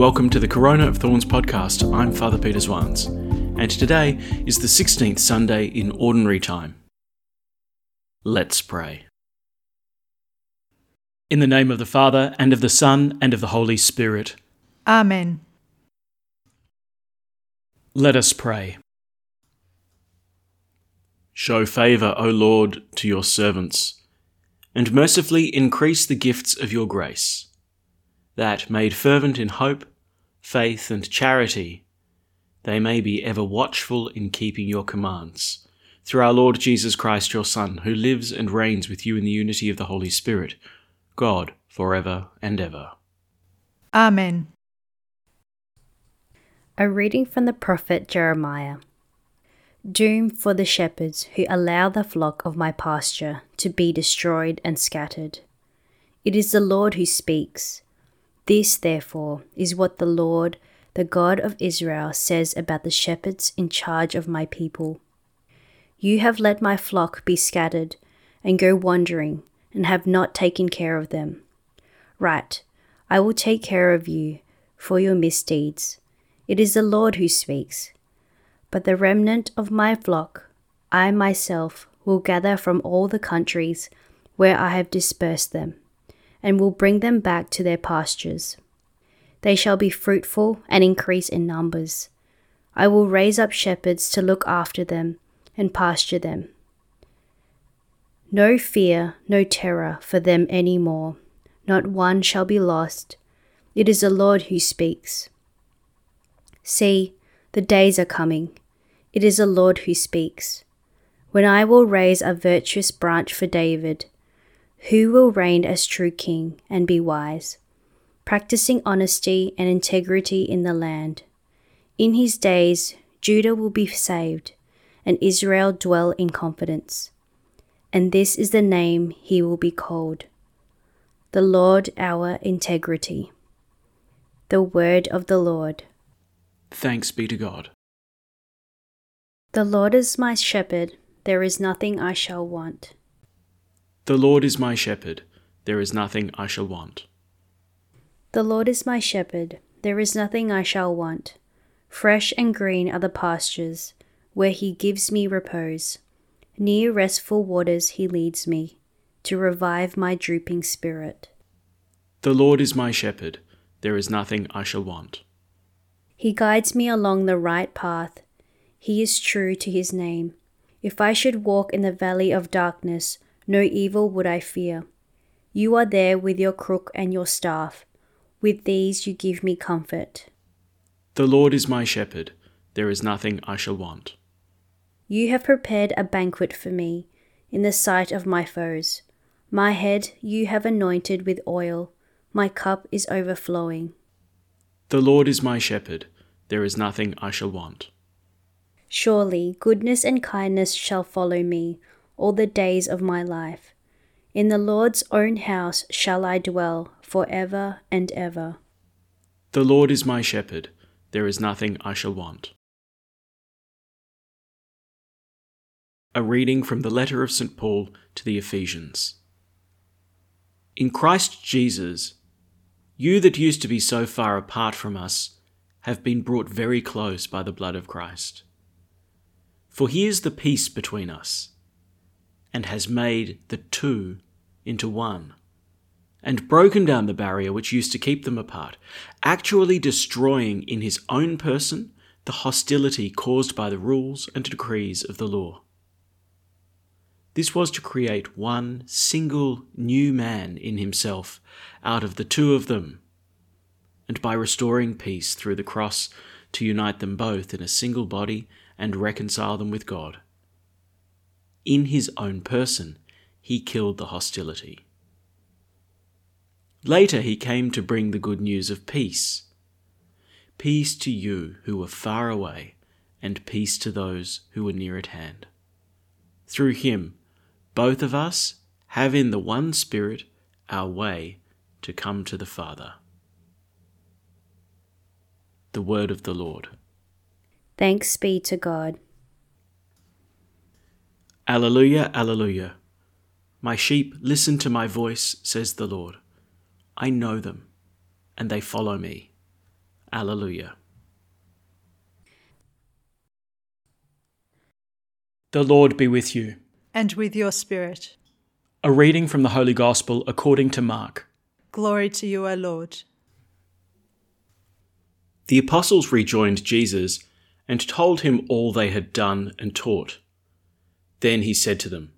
Welcome to the Corona of Thorns podcast. I'm Father Peter Swans, and today is the 16th Sunday in Ordinary Time. Let's pray. In the name of the Father, and of the Son, and of the Holy Spirit. Amen. Let us pray. Show favour, O Lord, to your servants, and mercifully increase the gifts of your grace that, made fervent in hope, faith, and charity, they may be ever watchful in keeping your commands. Through our Lord Jesus Christ, your Son, who lives and reigns with you in the unity of the Holy Spirit, God, for ever and ever. Amen. A reading from the prophet Jeremiah. Doom for the shepherds who allow the flock of my pasture to be destroyed and scattered. It is the Lord who speaks. This, therefore, is what the Lord, the God of Israel, says about the shepherds in charge of my people. You have let my flock be scattered and go wandering, and have not taken care of them. Right, I will take care of you for your misdeeds. It is the Lord who speaks. But the remnant of my flock, I myself will gather from all the countries where I have dispersed them and will bring them back to their pastures. They shall be fruitful and increase in numbers. I will raise up shepherds to look after them and pasture them. No fear, no terror for them any more. Not one shall be lost. It is the Lord who speaks. See, the days are coming. It is the Lord who speaks. When I will raise a virtuous branch for David who will reign as true king and be wise, practicing honesty and integrity in the land. In his days, Judah will be saved, and Israel dwell in confidence. And this is the name he will be called the Lord our integrity. The word of the Lord. Thanks be to God. The Lord is my shepherd, there is nothing I shall want. The Lord is my shepherd, there is nothing I shall want. The Lord is my shepherd, there is nothing I shall want. Fresh and green are the pastures, where he gives me repose. Near restful waters he leads me, to revive my drooping spirit. The Lord is my shepherd, there is nothing I shall want. He guides me along the right path. He is true to his name. If I should walk in the valley of darkness, no evil would I fear. You are there with your crook and your staff. With these you give me comfort. The Lord is my shepherd, there is nothing I shall want. You have prepared a banquet for me in the sight of my foes. My head you have anointed with oil, my cup is overflowing. The Lord is my shepherd, there is nothing I shall want. Surely goodness and kindness shall follow me all the days of my life. In the Lord's own house shall I dwell for ever and ever. The Lord is my shepherd, there is nothing I shall want. A reading from the letter of St. Paul to the Ephesians. In Christ Jesus, you that used to be so far apart from us have been brought very close by the blood of Christ. For he is the peace between us and has made the two into one, and broken down the barrier which used to keep them apart, actually destroying in his own person the hostility caused by the rules and decrees of the law. This was to create one single new man in himself out of the two of them, and by restoring peace through the cross to unite them both in a single body and reconcile them with God in his own person, he killed the hostility. Later, he came to bring the good news of peace. Peace to you who were far away, and peace to those who were near at hand. Through him, both of us have in the one Spirit our way to come to the Father. The Word of the Lord. Thanks be to God. Alleluia, Alleluia. My sheep listen to my voice, says the Lord. I know them, and they follow me. Alleluia. The Lord be with you. And with your spirit. A reading from the Holy Gospel according to Mark. Glory to you, O Lord. The apostles rejoined Jesus and told him all they had done and taught. Then he said to them,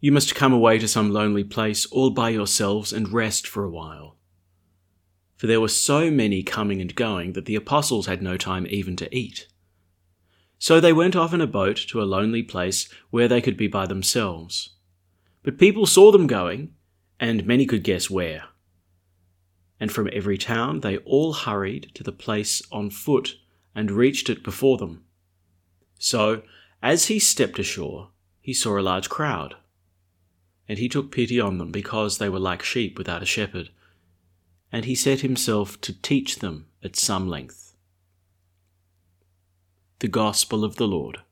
You must come away to some lonely place all by yourselves and rest for a while. For there were so many coming and going that the apostles had no time even to eat. So they went off in a boat to a lonely place where they could be by themselves. But people saw them going, and many could guess where. And from every town they all hurried to the place on foot and reached it before them. So, as he stepped ashore, he saw a large crowd. And he took pity on them because they were like sheep without a shepherd. And he set himself to teach them at some length. The Gospel of the Lord.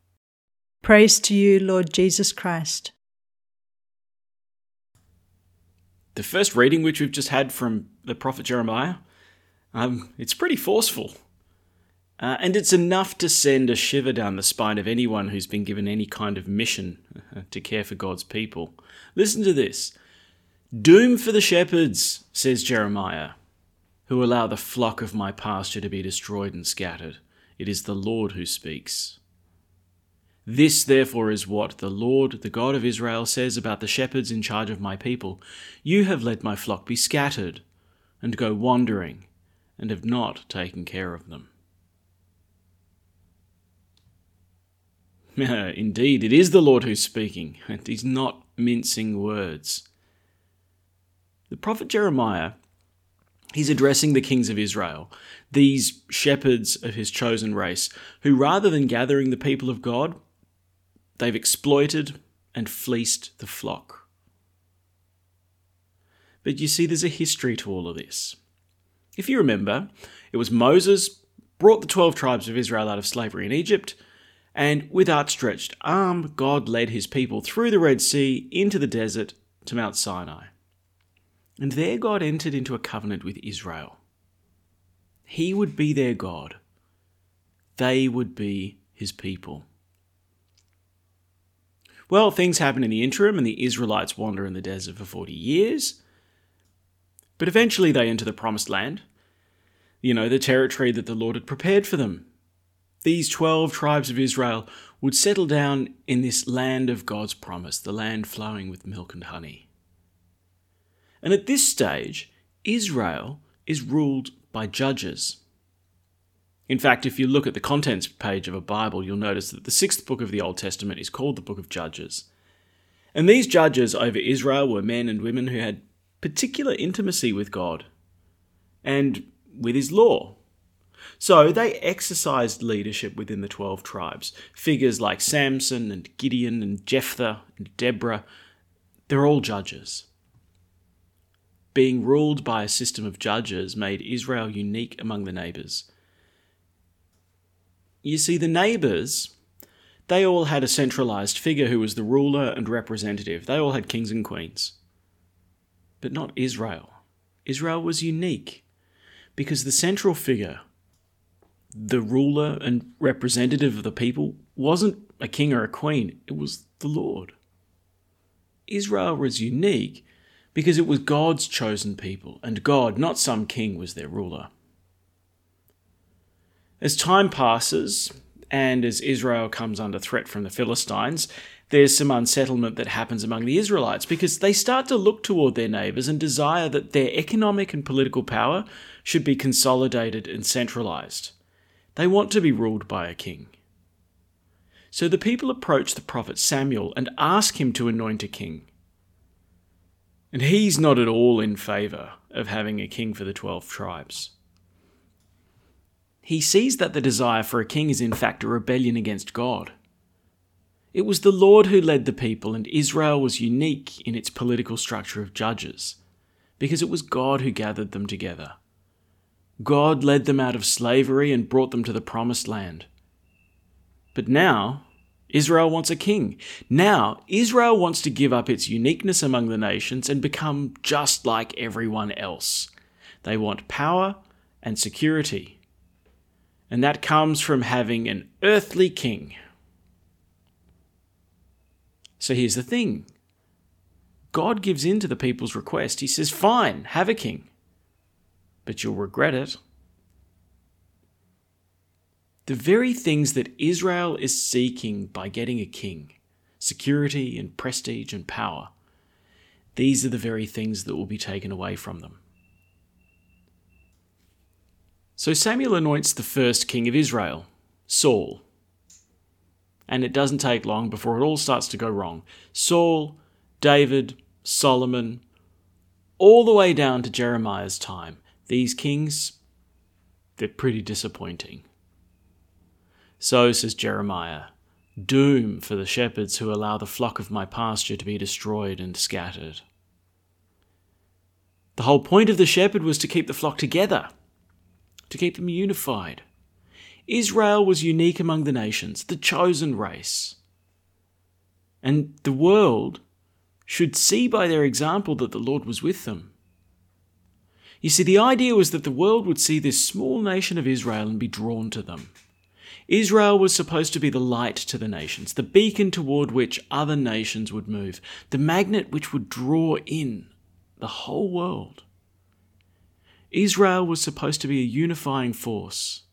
Praise to you, Lord Jesus Christ. The first reading, which we've just had from the prophet Jeremiah, um, it's pretty forceful. Uh, and it's enough to send a shiver down the spine of anyone who's been given any kind of mission uh, to care for God's people. Listen to this Doom for the shepherds, says Jeremiah, who allow the flock of my pasture to be destroyed and scattered. It is the Lord who speaks. This, therefore, is what the Lord, the God of Israel, says about the shepherds in charge of my people You have let my flock be scattered and go wandering, and have not taken care of them. Indeed, it is the Lord who's speaking, and he's not mincing words. The prophet Jeremiah, he's addressing the kings of Israel, these shepherds of his chosen race, who rather than gathering the people of God, they've exploited and fleeced the flock. But you see, there's a history to all of this. If you remember, it was Moses brought the 12 tribes of Israel out of slavery in Egypt and with outstretched arm, God led his people through the Red Sea into the desert to Mount Sinai. And there God entered into a covenant with Israel. He would be their God, they would be his people. Well, things happen in the interim, and the Israelites wander in the desert for 40 years. But eventually they enter the promised land, you know, the territory that the Lord had prepared for them these 12 tribes of Israel would settle down in this land of God's promise, the land flowing with milk and honey. And at this stage, Israel is ruled by judges. In fact, if you look at the contents page of a Bible, you'll notice that the sixth book of the Old Testament is called the Book of Judges. And these judges over Israel were men and women who had particular intimacy with God and with His law. So they exercised leadership within the 12 tribes. Figures like Samson and Gideon and Jephthah and Deborah, they're all judges. Being ruled by a system of judges made Israel unique among the neighbours. You see, the neighbours, they all had a centralised figure who was the ruler and representative. They all had kings and queens. But not Israel. Israel was unique because the central figure the ruler and representative of the people wasn't a king or a queen, it was the Lord. Israel was unique because it was God's chosen people, and God, not some king, was their ruler. As time passes, and as Israel comes under threat from the Philistines, there's some unsettlement that happens among the Israelites because they start to look toward their neighbors and desire that their economic and political power should be consolidated and centralized. They want to be ruled by a king. So the people approach the prophet Samuel and ask him to anoint a king. And he's not at all in favour of having a king for the 12 tribes. He sees that the desire for a king is in fact a rebellion against God. It was the Lord who led the people, and Israel was unique in its political structure of judges, because it was God who gathered them together. God led them out of slavery and brought them to the promised land. But now, Israel wants a king. Now, Israel wants to give up its uniqueness among the nations and become just like everyone else. They want power and security. And that comes from having an earthly king. So here's the thing God gives in to the people's request. He says, Fine, have a king, but you'll regret it. The very things that Israel is seeking by getting a king security and prestige and power these are the very things that will be taken away from them. So Samuel anoints the first king of Israel, Saul. And it doesn't take long before it all starts to go wrong. Saul, David, Solomon, all the way down to Jeremiah's time. These kings, they're pretty disappointing. So says Jeremiah doom for the shepherds who allow the flock of my pasture to be destroyed and scattered. The whole point of the shepherd was to keep the flock together, to keep them unified. Israel was unique among the nations, the chosen race. And the world should see by their example that the Lord was with them. You see, the idea was that the world would see this small nation of Israel and be drawn to them. Israel was supposed to be the light to the nations, the beacon toward which other nations would move, the magnet which would draw in the whole world. Israel was supposed to be a unifying force.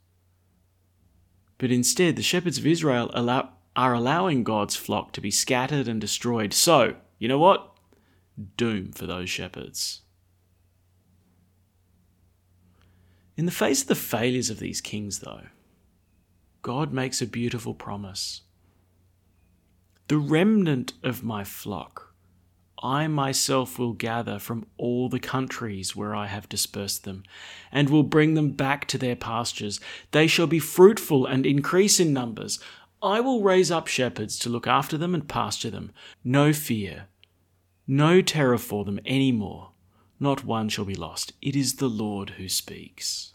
But instead, the shepherds of Israel allow, are allowing God's flock to be scattered and destroyed. So, you know what? Doom for those shepherds. In the face of the failures of these kings, though, God makes a beautiful promise. The remnant of my flock I myself will gather from all the countries where I have dispersed them, and will bring them back to their pastures. They shall be fruitful and increase in numbers. I will raise up shepherds to look after them and pasture them. No fear, no terror for them any more. Not one shall be lost. It is the Lord who speaks.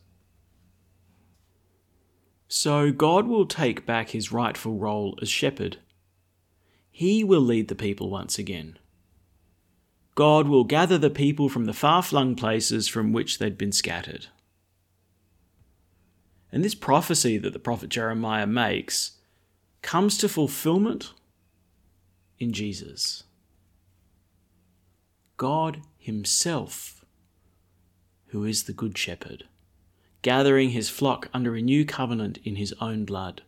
So God will take back his rightful role as shepherd. He will lead the people once again. God will gather the people from the far flung places from which they'd been scattered. And this prophecy that the prophet Jeremiah makes comes to fulfillment in Jesus. God Himself, who is the Good Shepherd gathering his flock under a new covenant in his own blood.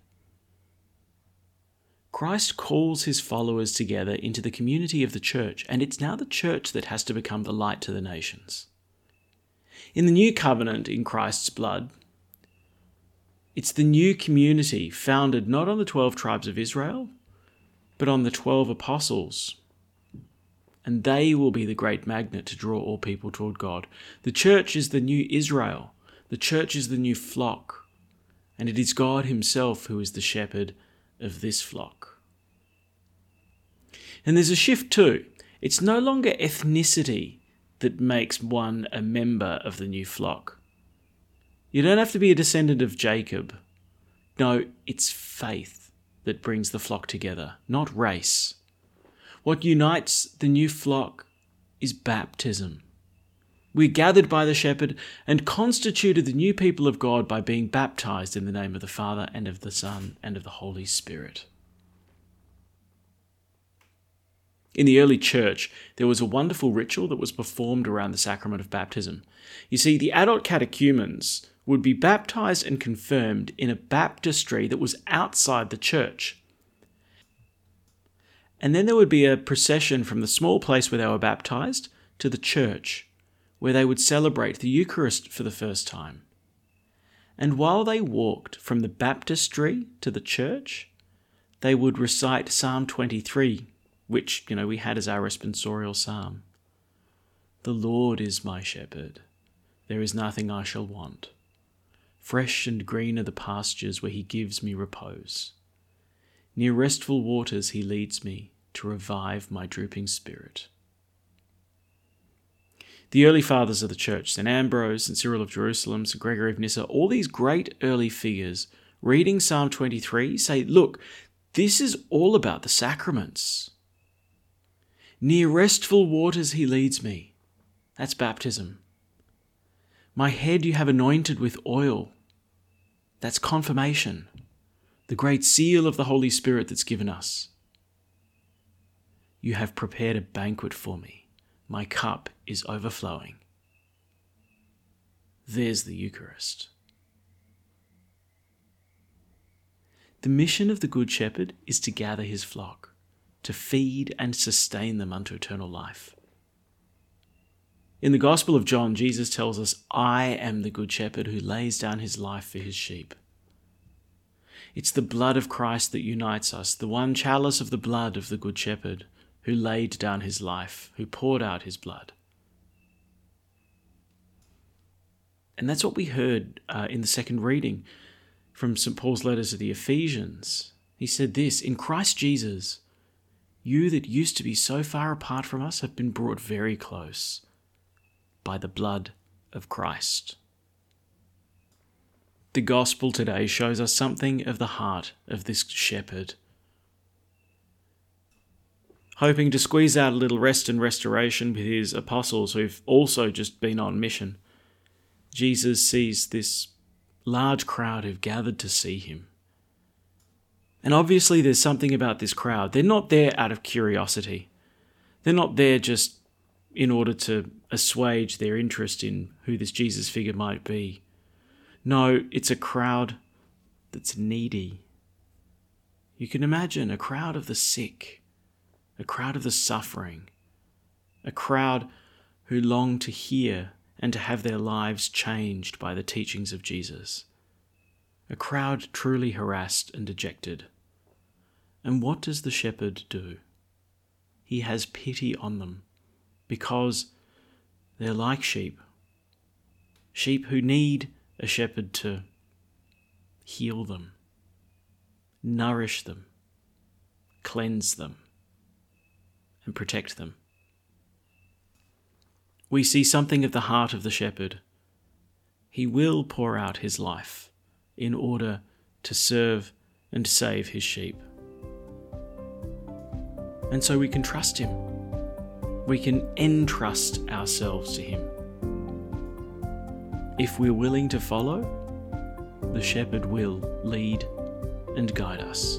Christ calls his followers together into the community of the church, and it's now the church that has to become the light to the nations. In the new covenant in Christ's blood, it's the new community founded not on the 12 tribes of Israel, but on the 12 apostles. And they will be the great magnet to draw all people toward God. The church is the new Israel, the church is the new flock, and it is God Himself who is the shepherd of this flock. And there's a shift too. It's no longer ethnicity that makes one a member of the new flock. You don't have to be a descendant of Jacob. No, it's faith that brings the flock together, not race. What unites the new flock is baptism. We gathered by the shepherd and constituted the new people of God by being baptized in the name of the Father and of the Son and of the Holy Spirit. In the early church, there was a wonderful ritual that was performed around the sacrament of baptism. You see, the adult catechumens would be baptized and confirmed in a baptistry that was outside the church. And then there would be a procession from the small place where they were baptized to the church where they would celebrate the Eucharist for the first time. And while they walked from the baptistry to the church, they would recite Psalm 23, which, you know, we had as our responsorial psalm. The Lord is my shepherd, there is nothing I shall want. Fresh and green are the pastures where he gives me repose. Near restful waters he leads me to revive my drooping spirit. The early fathers of the church, St. Ambrose, St. Cyril of Jerusalem, St. Gregory of Nyssa, all these great early figures, reading Psalm 23, say, look, this is all about the sacraments. Near restful waters he leads me. That's baptism. My head you have anointed with oil. That's confirmation, the great seal of the Holy Spirit that's given us. You have prepared a banquet for me. My cup is overflowing. There's the Eucharist. The mission of the Good Shepherd is to gather his flock, to feed and sustain them unto eternal life. In the Gospel of John, Jesus tells us, I am the Good Shepherd who lays down his life for his sheep. It's the blood of Christ that unites us, the one chalice of the blood of the Good Shepherd who laid down his life, who poured out his blood. And that's what we heard uh, in the second reading from St. Paul's letter to the Ephesians. He said this In Christ Jesus, you that used to be so far apart from us have been brought very close by the blood of Christ. The gospel today shows us something of the heart of this shepherd. Hoping to squeeze out a little rest and restoration with his apostles who've also just been on mission, Jesus sees this large crowd who've gathered to see him. And obviously, there's something about this crowd. They're not there out of curiosity, they're not there just in order to assuage their interest in who this Jesus figure might be. No, it's a crowd that's needy. You can imagine a crowd of the sick, a crowd of the suffering, a crowd who long to hear and to have their lives changed by the teachings of Jesus a crowd truly harassed and dejected. And what does the shepherd do? He has pity on them because they're like sheep. Sheep who need a shepherd to heal them, nourish them, cleanse them, and protect them. We see something of the heart of the shepherd. He will pour out his life in order to serve and save his sheep. And so we can trust him. We can entrust ourselves to him. If we're willing to follow, the shepherd will lead and guide us.